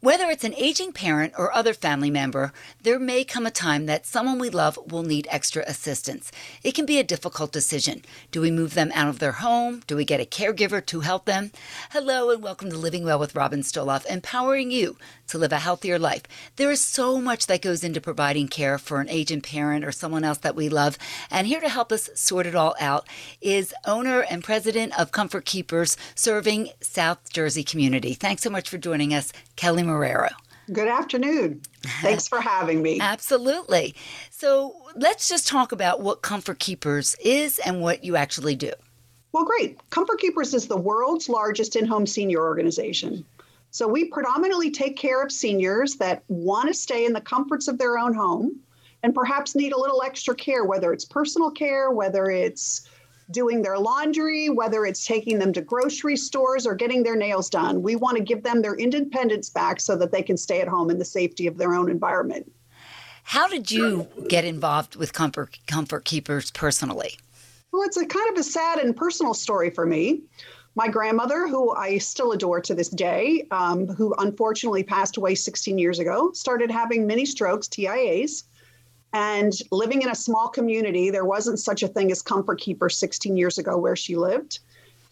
Whether it's an aging parent or other family member, there may come a time that someone we love will need extra assistance. It can be a difficult decision. Do we move them out of their home? Do we get a caregiver to help them? Hello, and welcome to Living Well with Robin Stoloff, empowering you to live a healthier life. There is so much that goes into providing care for an aging parent or someone else that we love. And here to help us sort it all out is owner and president of Comfort Keepers serving South Jersey community. Thanks so much for joining us, Kelly Marrero. Good afternoon. Thanks for having me. Absolutely. So let's just talk about what Comfort Keepers is and what you actually do. Well, great. Comfort Keepers is the world's largest in home senior organization. So we predominantly take care of seniors that want to stay in the comforts of their own home and perhaps need a little extra care, whether it's personal care, whether it's doing their laundry, whether it's taking them to grocery stores or getting their nails done. We want to give them their independence back so that they can stay at home in the safety of their own environment. How did you get involved with Comfort, Comfort Keepers personally? Well, it's a kind of a sad and personal story for me my grandmother, who I still adore to this day, um, who unfortunately passed away 16 years ago, started having mini strokes, TIAs. And living in a small community, there wasn't such a thing as Comfort Keeper 16 years ago where she lived.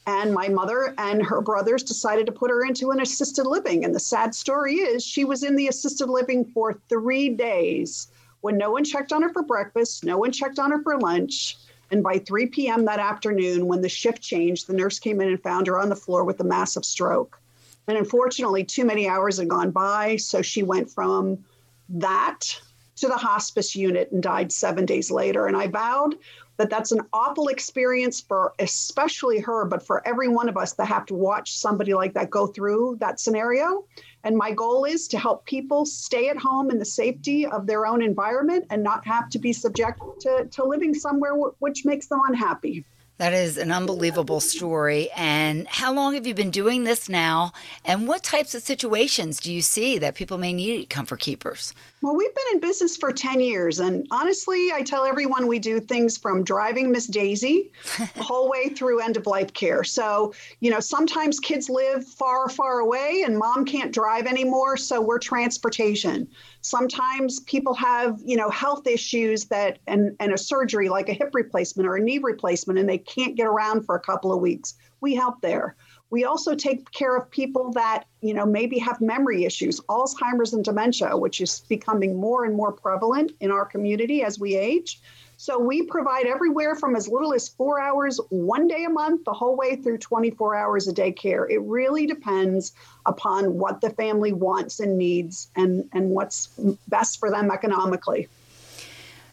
And my mother and her brothers decided to put her into an assisted living. And the sad story is she was in the assisted living for three days when no one checked on her for breakfast, no one checked on her for lunch. And by 3 p.m. that afternoon, when the shift changed, the nurse came in and found her on the floor with a massive stroke. And unfortunately, too many hours had gone by. So she went from that to the hospice unit and died seven days later. And I vowed that that's an awful experience for especially her, but for every one of us that have to watch somebody like that go through that scenario. And my goal is to help people stay at home in the safety of their own environment and not have to be subject to, to living somewhere w- which makes them unhappy. That is an unbelievable story. And how long have you been doing this now? And what types of situations do you see that people may need comfort keepers? Well, we've been in business for 10 years. And honestly, I tell everyone we do things from driving Miss Daisy the whole way through end of life care. So, you know, sometimes kids live far, far away and mom can't drive anymore. So we're transportation. Sometimes people have, you know, health issues that and, and a surgery like a hip replacement or a knee replacement, and they can't get around for a couple of weeks. We help there. We also take care of people that, you know, maybe have memory issues, Alzheimer's and dementia, which is becoming more and more prevalent in our community as we age. So we provide everywhere from as little as four hours one day a month, the whole way through 24 hours a day care. It really depends upon what the family wants and needs and, and what's best for them economically.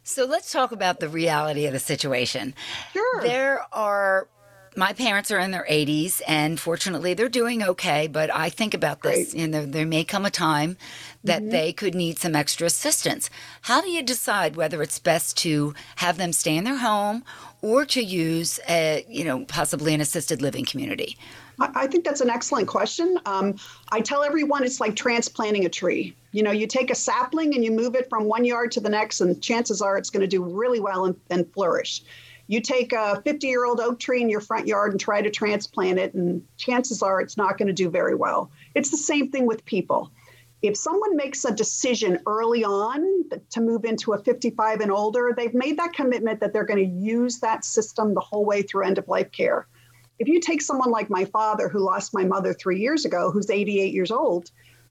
So let's talk about the reality of the situation. Sure. There are my parents are in their 80s and fortunately they're doing okay but i think about this Great. you know there may come a time that mm-hmm. they could need some extra assistance how do you decide whether it's best to have them stay in their home or to use a, you know possibly an assisted living community I think that's an excellent question. Um, I tell everyone it's like transplanting a tree. You know, you take a sapling and you move it from one yard to the next, and chances are it's going to do really well and, and flourish. You take a 50 year old oak tree in your front yard and try to transplant it, and chances are it's not going to do very well. It's the same thing with people. If someone makes a decision early on to move into a 55 and older, they've made that commitment that they're going to use that system the whole way through end of life care. If you take someone like my father, who lost my mother three years ago, who's 88 years old,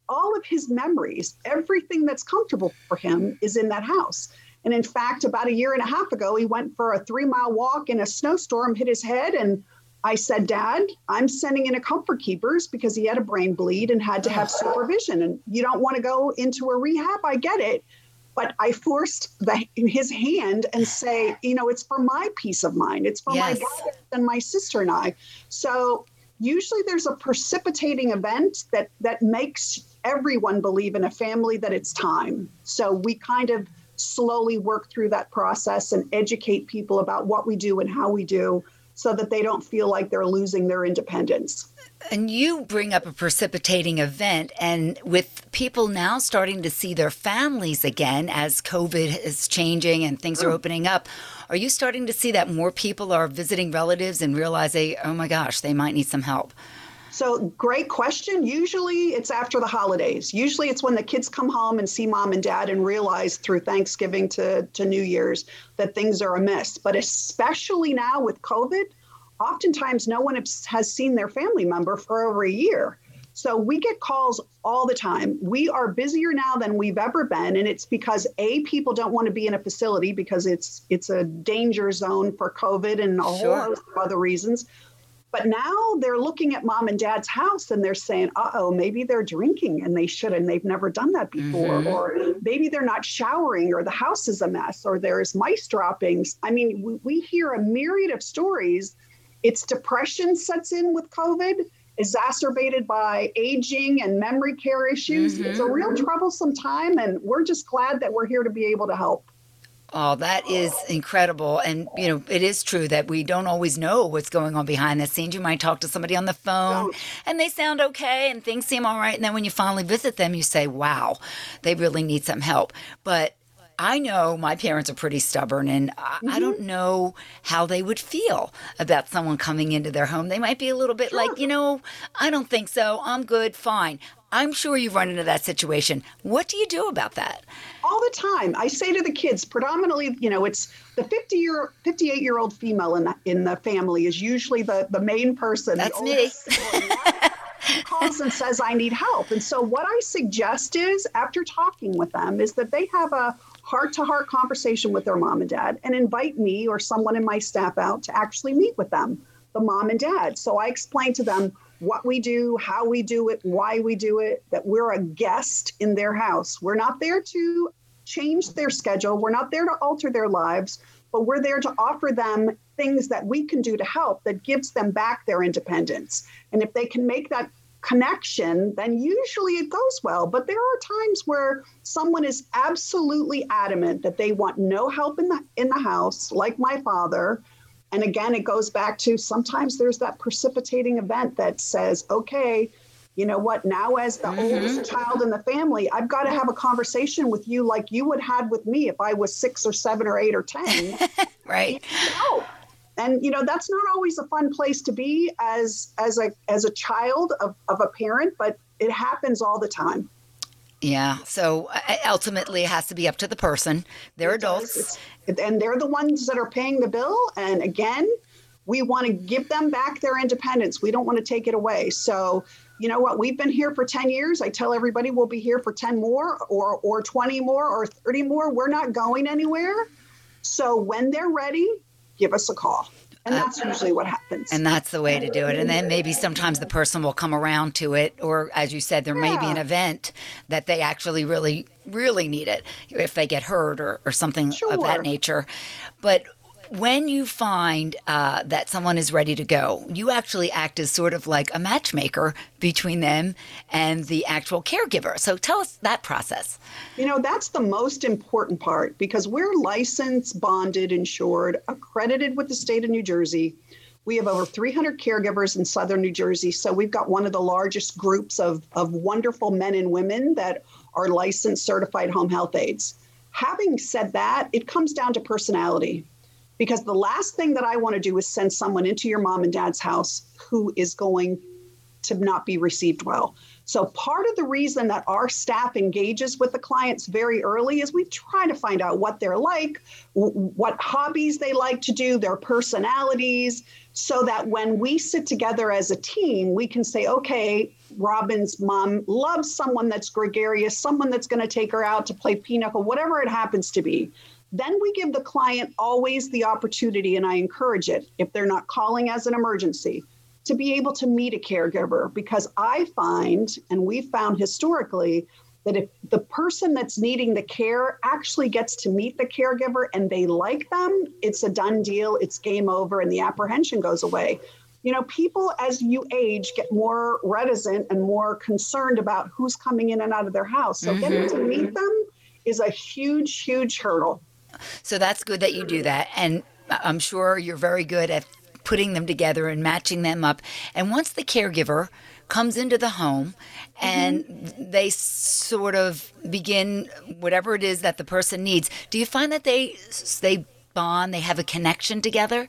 all of his memories, everything that's comfortable for him is in that house. And in fact, about a year and a half ago, he went for a three mile walk in a snowstorm, hit his head. And I said, Dad, I'm sending in a comfort keepers because he had a brain bleed and had to have supervision. And you don't want to go into a rehab. I get it. But I forced the, his hand and say, you know, it's for my peace of mind. It's for yes. my brother and my sister and I. So usually there's a precipitating event that that makes everyone believe in a family that it's time. So we kind of slowly work through that process and educate people about what we do and how we do so that they don't feel like they're losing their independence. And you bring up a precipitating event, and with people now starting to see their families again as COVID is changing and things are mm. opening up, are you starting to see that more people are visiting relatives and realizing, oh my gosh, they might need some help? So, great question. Usually it's after the holidays. Usually it's when the kids come home and see mom and dad and realize through Thanksgiving to, to New Year's that things are amiss. But especially now with COVID, oftentimes no one has seen their family member for over a year. So we get calls all the time. We are busier now than we've ever been, and it's because a people don't want to be in a facility because it's it's a danger zone for COVID and a sure. whole host of other reasons. But now they're looking at mom and dad's house and they're saying, uh oh, maybe they're drinking and they should, and they've never done that before. Mm-hmm. Or maybe they're not showering, or the house is a mess, or there's mice droppings. I mean, we, we hear a myriad of stories. It's depression sets in with COVID, exacerbated by aging and memory care issues. Mm-hmm. It's a real troublesome time, and we're just glad that we're here to be able to help. Oh, that is incredible. And, you know, it is true that we don't always know what's going on behind the scenes. You might talk to somebody on the phone and they sound okay and things seem all right. And then when you finally visit them, you say, wow, they really need some help. But I know my parents are pretty stubborn, and mm-hmm. I don't know how they would feel about someone coming into their home. They might be a little bit sure. like, you know, I don't think so. I'm good, fine. I'm sure you've run into that situation. What do you do about that? All the time. I say to the kids, predominantly, you know, it's the 50 year, 58 year old female in the, in the family is usually the, the main person. That's me. calls and says, I need help. And so, what I suggest is, after talking with them, is that they have a heart to heart conversation with their mom and dad and invite me or someone in my staff out to actually meet with them, the mom and dad. So, I explain to them what we do, how we do it, why we do it, that we're a guest in their house. We're not there to change their schedule, we're not there to alter their lives, but we're there to offer them things that we can do to help that gives them back their independence. And if they can make that connection, then usually it goes well. But there are times where someone is absolutely adamant that they want no help in the in the house, like my father, and again, it goes back to sometimes there's that precipitating event that says, okay, you know what, now as the mm-hmm. oldest child in the family, I've got to have a conversation with you like you would had with me if I was six or seven or eight or 10. right. Oh, and you know that's not always a fun place to be as as a as a child of, of a parent but it happens all the time yeah. So uh, ultimately, it has to be up to the person. They're it adults. and they're the ones that are paying the bill. And again, we want to give them back their independence. We don't want to take it away. So, you know what? We've been here for 10 years. I tell everybody we'll be here for 10 more or, or 20 more or 30 more. We're not going anywhere. So when they're ready, give us a call. And uh, that's usually what happens. And that's the way to do it. And then maybe sometimes the person will come around to it, or as you said, there yeah. may be an event that they actually really, really need it if they get hurt or, or something sure. of that nature. But when you find uh, that someone is ready to go, you actually act as sort of like a matchmaker between them and the actual caregiver. So tell us that process. You know, that's the most important part because we're licensed, bonded, insured, accredited with the state of New Jersey. We have over 300 caregivers in southern New Jersey. So we've got one of the largest groups of, of wonderful men and women that are licensed certified home health aides. Having said that, it comes down to personality because the last thing that I want to do is send someone into your mom and dad's house who is going to not be received well. So, part of the reason that our staff engages with the clients very early is we try to find out what they're like, what hobbies they like to do, their personalities, so that when we sit together as a team, we can say, okay, Robin's mom loves someone that's gregarious, someone that's going to take her out to play pinochle, whatever it happens to be. Then we give the client always the opportunity, and I encourage it if they're not calling as an emergency, to be able to meet a caregiver because I find, and we've found historically, that if the person that's needing the care actually gets to meet the caregiver and they like them, it's a done deal, it's game over, and the apprehension goes away. You know, people as you age get more reticent and more concerned about who's coming in and out of their house. So mm-hmm. getting to meet them is a huge, huge hurdle. So that's good that you do that. And I'm sure you're very good at putting them together and matching them up. And once the caregiver comes into the home and mm-hmm. they sort of begin whatever it is that the person needs, do you find that they they bond, they have a connection together?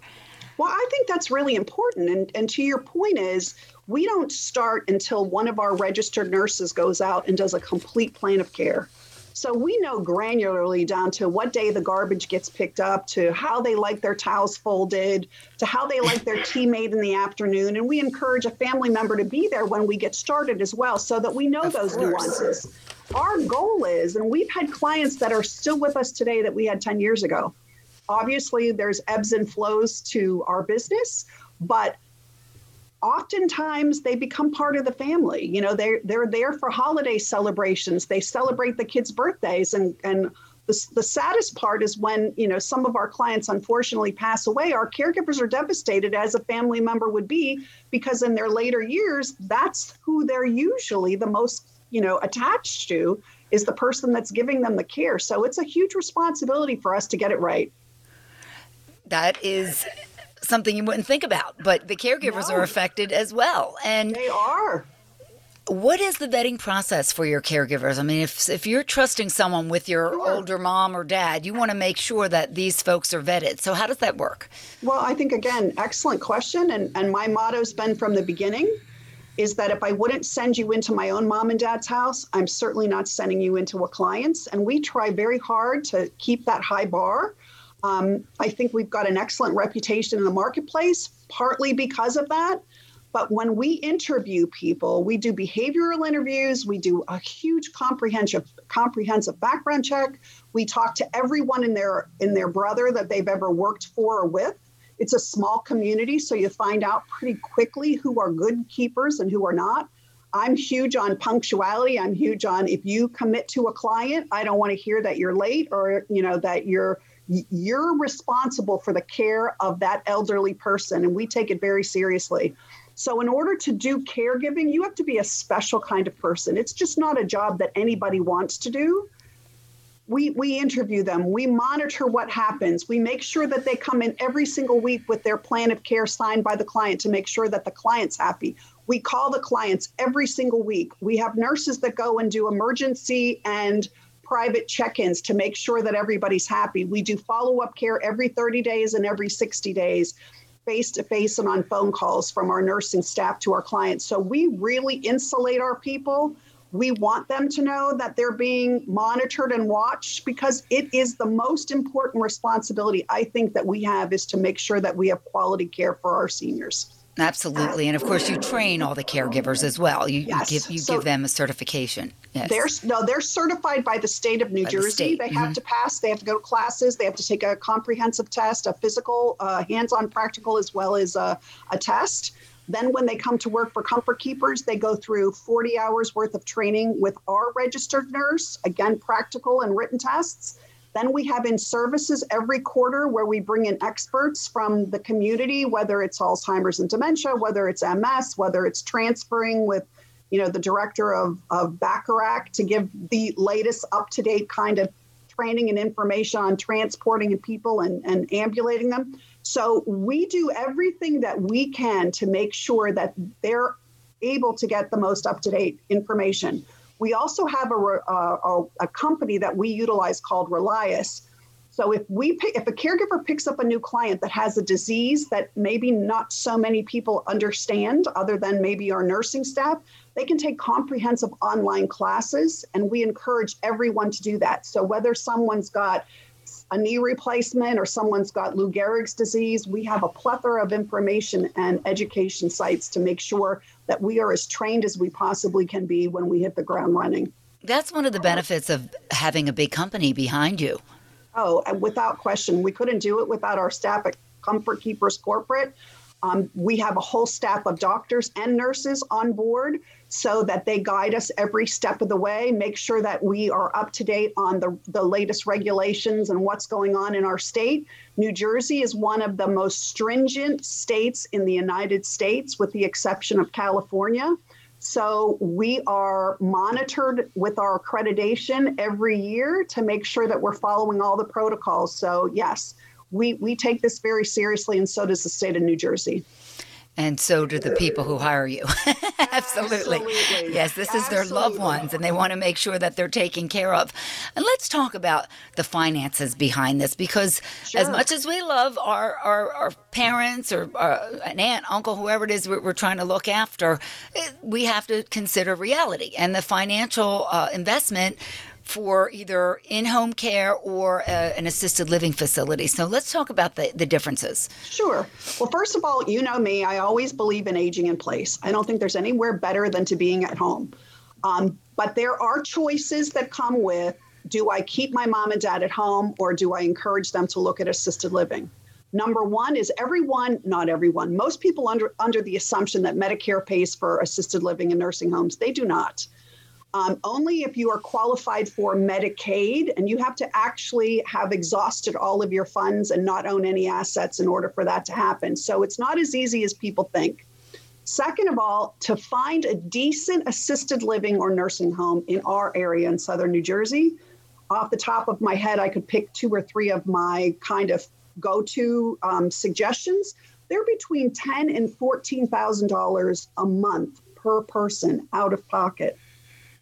Well, I think that's really important. And and to your point is we don't start until one of our registered nurses goes out and does a complete plan of care. So we know granularly down to what day the garbage gets picked up, to how they like their towels folded, to how they like their tea made in the afternoon. And we encourage a family member to be there when we get started as well so that we know of those course. nuances. Our goal is, and we've had clients that are still with us today that we had 10 years ago. Obviously, there's ebbs and flows to our business, but oftentimes they become part of the family. You know, they're they're there for holiday celebrations. They celebrate the kids' birthdays, and and the, the saddest part is when you know some of our clients unfortunately pass away. Our caregivers are devastated, as a family member would be, because in their later years, that's who they're usually the most you know attached to is the person that's giving them the care. So it's a huge responsibility for us to get it right. That is something you wouldn't think about, but the caregivers no. are affected as well. And they are. What is the vetting process for your caregivers? I mean, if if you're trusting someone with your sure. older mom or dad, you want to make sure that these folks are vetted. So how does that work? Well, I think again, excellent question and and my motto's been from the beginning is that if I wouldn't send you into my own mom and dad's house, I'm certainly not sending you into a client's. And we try very hard to keep that high bar. Um, I think we've got an excellent reputation in the marketplace, partly because of that. But when we interview people, we do behavioral interviews, we do a huge comprehensive comprehensive background check. We talk to everyone in their in their brother that they've ever worked for or with. It's a small community, so you find out pretty quickly who are good keepers and who are not. I'm huge on punctuality. I'm huge on if you commit to a client, I don't want to hear that you're late or you know that you're you're responsible for the care of that elderly person, and we take it very seriously. So, in order to do caregiving, you have to be a special kind of person. It's just not a job that anybody wants to do. We, we interview them, we monitor what happens, we make sure that they come in every single week with their plan of care signed by the client to make sure that the client's happy. We call the clients every single week. We have nurses that go and do emergency and private check ins to make sure that everybody's happy. We do follow up care every 30 days and every 60 days, face to face and on phone calls from our nursing staff to our clients. So we really insulate our people. We want them to know that they're being monitored and watched because it is the most important responsibility I think that we have is to make sure that we have quality care for our seniors. Absolutely, and of course, you train all the caregivers as well. You, yes. you give you so give them a certification. Yes. They're no, they're certified by the state of New by Jersey. The they have mm-hmm. to pass. They have to go to classes. They have to take a comprehensive test, a physical, uh, hands-on, practical, as well as a, a test. Then, when they come to work for Comfort Keepers, they go through 40 hours worth of training with our registered nurse. Again, practical and written tests. Then we have in services every quarter where we bring in experts from the community, whether it's Alzheimer's and dementia, whether it's MS, whether it's transferring with, you know, the director of, of Bacharach to give the latest up to date kind of training and information on transporting people and, and ambulating them. So we do everything that we can to make sure that they're able to get the most up to date information. We also have a, a, a company that we utilize called Relias. So if we pick, if a caregiver picks up a new client that has a disease that maybe not so many people understand, other than maybe our nursing staff, they can take comprehensive online classes, and we encourage everyone to do that. So whether someone's got a knee replacement or someone's got Lou Gehrig's disease, we have a plethora of information and education sites to make sure that we are as trained as we possibly can be when we hit the ground running. That's one of the benefits of having a big company behind you. Oh, and without question. We couldn't do it without our staff at Comfort Keepers Corporate. Um, we have a whole staff of doctors and nurses on board so that they guide us every step of the way, make sure that we are up to date on the, the latest regulations and what's going on in our state. New Jersey is one of the most stringent states in the United States, with the exception of California. So we are monitored with our accreditation every year to make sure that we're following all the protocols. So, yes, we, we take this very seriously, and so does the state of New Jersey. And so do the people who hire you. Absolutely. Absolutely. Yes, this is their loved ones, and they want to make sure that they're taken care of. And let's talk about the finances behind this because, as much as we love our, our, our parents or uh, an aunt, uncle, whoever it is we're, we're trying to look after, it, we have to consider reality and the financial uh, investment for either in-home care or uh, an assisted living facility. So let's talk about the, the differences. Sure. Well, first of all, you know me, I always believe in aging in place. I don't think there's anywhere better than to being at home. Um, but there are choices that come with do I keep my mom and dad at home or do I encourage them to look at assisted living? Number one is everyone, not everyone, most people under, under the assumption that Medicare pays for assisted living and nursing homes. They do not. Um, only if you are qualified for Medicaid and you have to actually have exhausted all of your funds and not own any assets in order for that to happen. So it's not as easy as people think. Second of all, to find a decent assisted living or nursing home in our area in southern New Jersey, off the top of my head, I could pick two or three of my kind of go-to um, suggestions. They're between ten and fourteen thousand dollars a month per person out of pocket.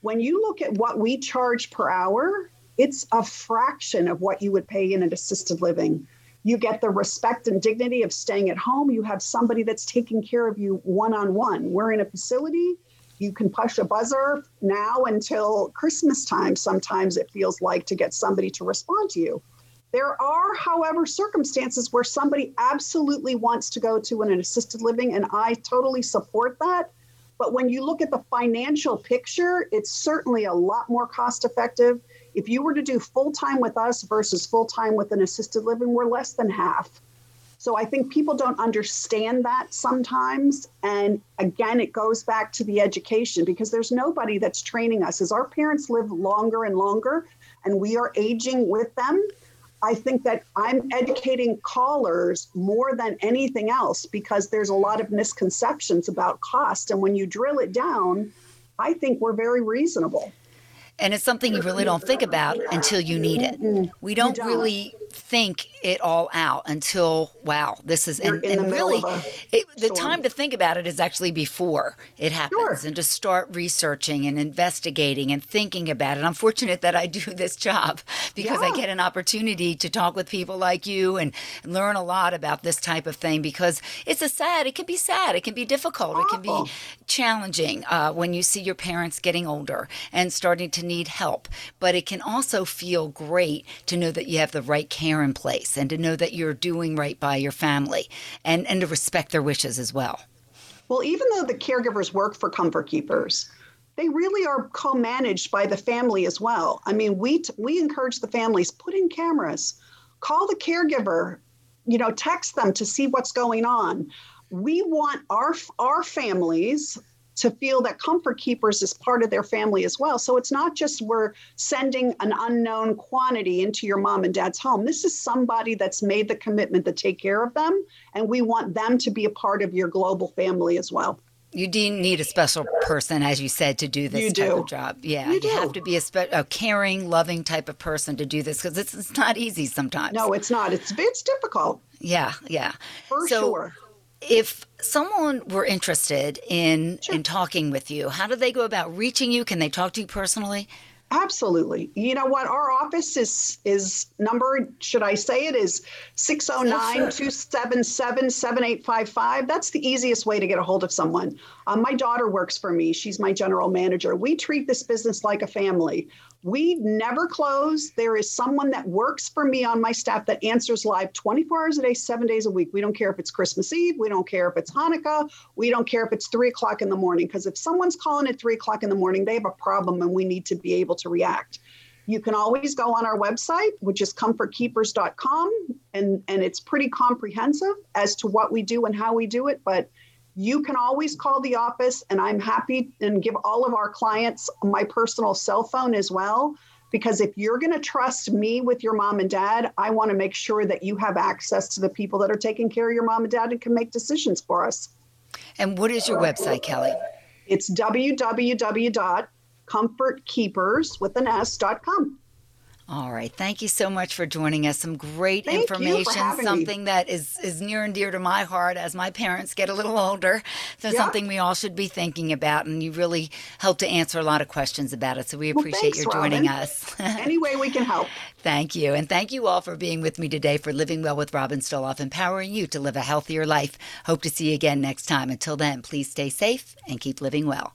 When you look at what we charge per hour, it's a fraction of what you would pay in an assisted living. You get the respect and dignity of staying at home. You have somebody that's taking care of you one on one. We're in a facility. You can push a buzzer now until Christmas time. Sometimes it feels like to get somebody to respond to you. There are, however, circumstances where somebody absolutely wants to go to an assisted living, and I totally support that. But when you look at the financial picture, it's certainly a lot more cost effective. If you were to do full time with us versus full time with an assisted living, we're less than half. So I think people don't understand that sometimes. And again, it goes back to the education because there's nobody that's training us. As our parents live longer and longer and we are aging with them, I think that I'm educating callers more than anything else because there's a lot of misconceptions about cost. And when you drill it down, I think we're very reasonable. And it's something you really don't think about until you need it. We don't, don't. really think it all out until wow, this is You're and, and really it, the time to think about it is actually before it happens Sure. and to start researching and investigating and thinking about it. I'm fortunate that I do this job because I get an opportunity to talk with people like you and learn a lot about this type of thing because it's a sad, it can be sad, it can be difficult, it can be challenging uh, when you see your parents getting older and starting to need help. But it can also feel great to know that you have the right care in place and to know that you're doing right by your family and, and to respect their wishes as well. Well, even though the caregivers work for Comfort Keepers, they really are co-managed by the family as well. I mean, we t- we encourage the families put in cameras, call the caregiver, you know, text them to see what's going on. We want our our families to feel that Comfort Keepers is part of their family as well. So it's not just we're sending an unknown quantity into your mom and dad's home. This is somebody that's made the commitment to take care of them, and we want them to be a part of your global family as well. You do need a special person, as you said, to do this You type do. of job. Yeah, You you, have to be a, spe- a caring, loving type of person to do this because it's, it's not easy sometimes. No, it's not. It's it's difficult Yeah, yeah. for So- sure. If someone were interested in in talking with you, how do they go about reaching you? Can they talk to you personally? Absolutely. You know what? Our office is is numbered, should I say it, is 609-277-7855. That's the easiest way to get a hold of someone. Um, my daughter works for me. She's my general manager. We treat this business like a family. We never close. There is someone that works for me on my staff that answers live 24 hours a day, seven days a week. We don't care if it's Christmas Eve. We don't care if it's Hanukkah. We don't care if it's three o'clock in the morning. Because if someone's calling at three o'clock in the morning, they have a problem and we need to be able to react. You can always go on our website, which is comfortkeepers.com, and, and it's pretty comprehensive as to what we do and how we do it. But you can always call the office, and I'm happy and give all of our clients my personal cell phone as well. Because if you're going to trust me with your mom and dad, I want to make sure that you have access to the people that are taking care of your mom and dad and can make decisions for us. And what is your website, Kelly? It's www.comfortkeepers with an S.com. All right. Thank you so much for joining us. Some great Thank information, something me. that is, is near and dear to my heart as my parents get a little older. So, Yeah. something we all should be thinking about. And you really helped to answer a lot of questions about it. So, we Well, appreciate thanks, your joining Robin. us. Any way we can help. thank you. And thank you all for being with me today for Living Well with Robin Stoloff, empowering you to live a healthier life. Hope to see you again next time. Until then, please stay safe and keep living well.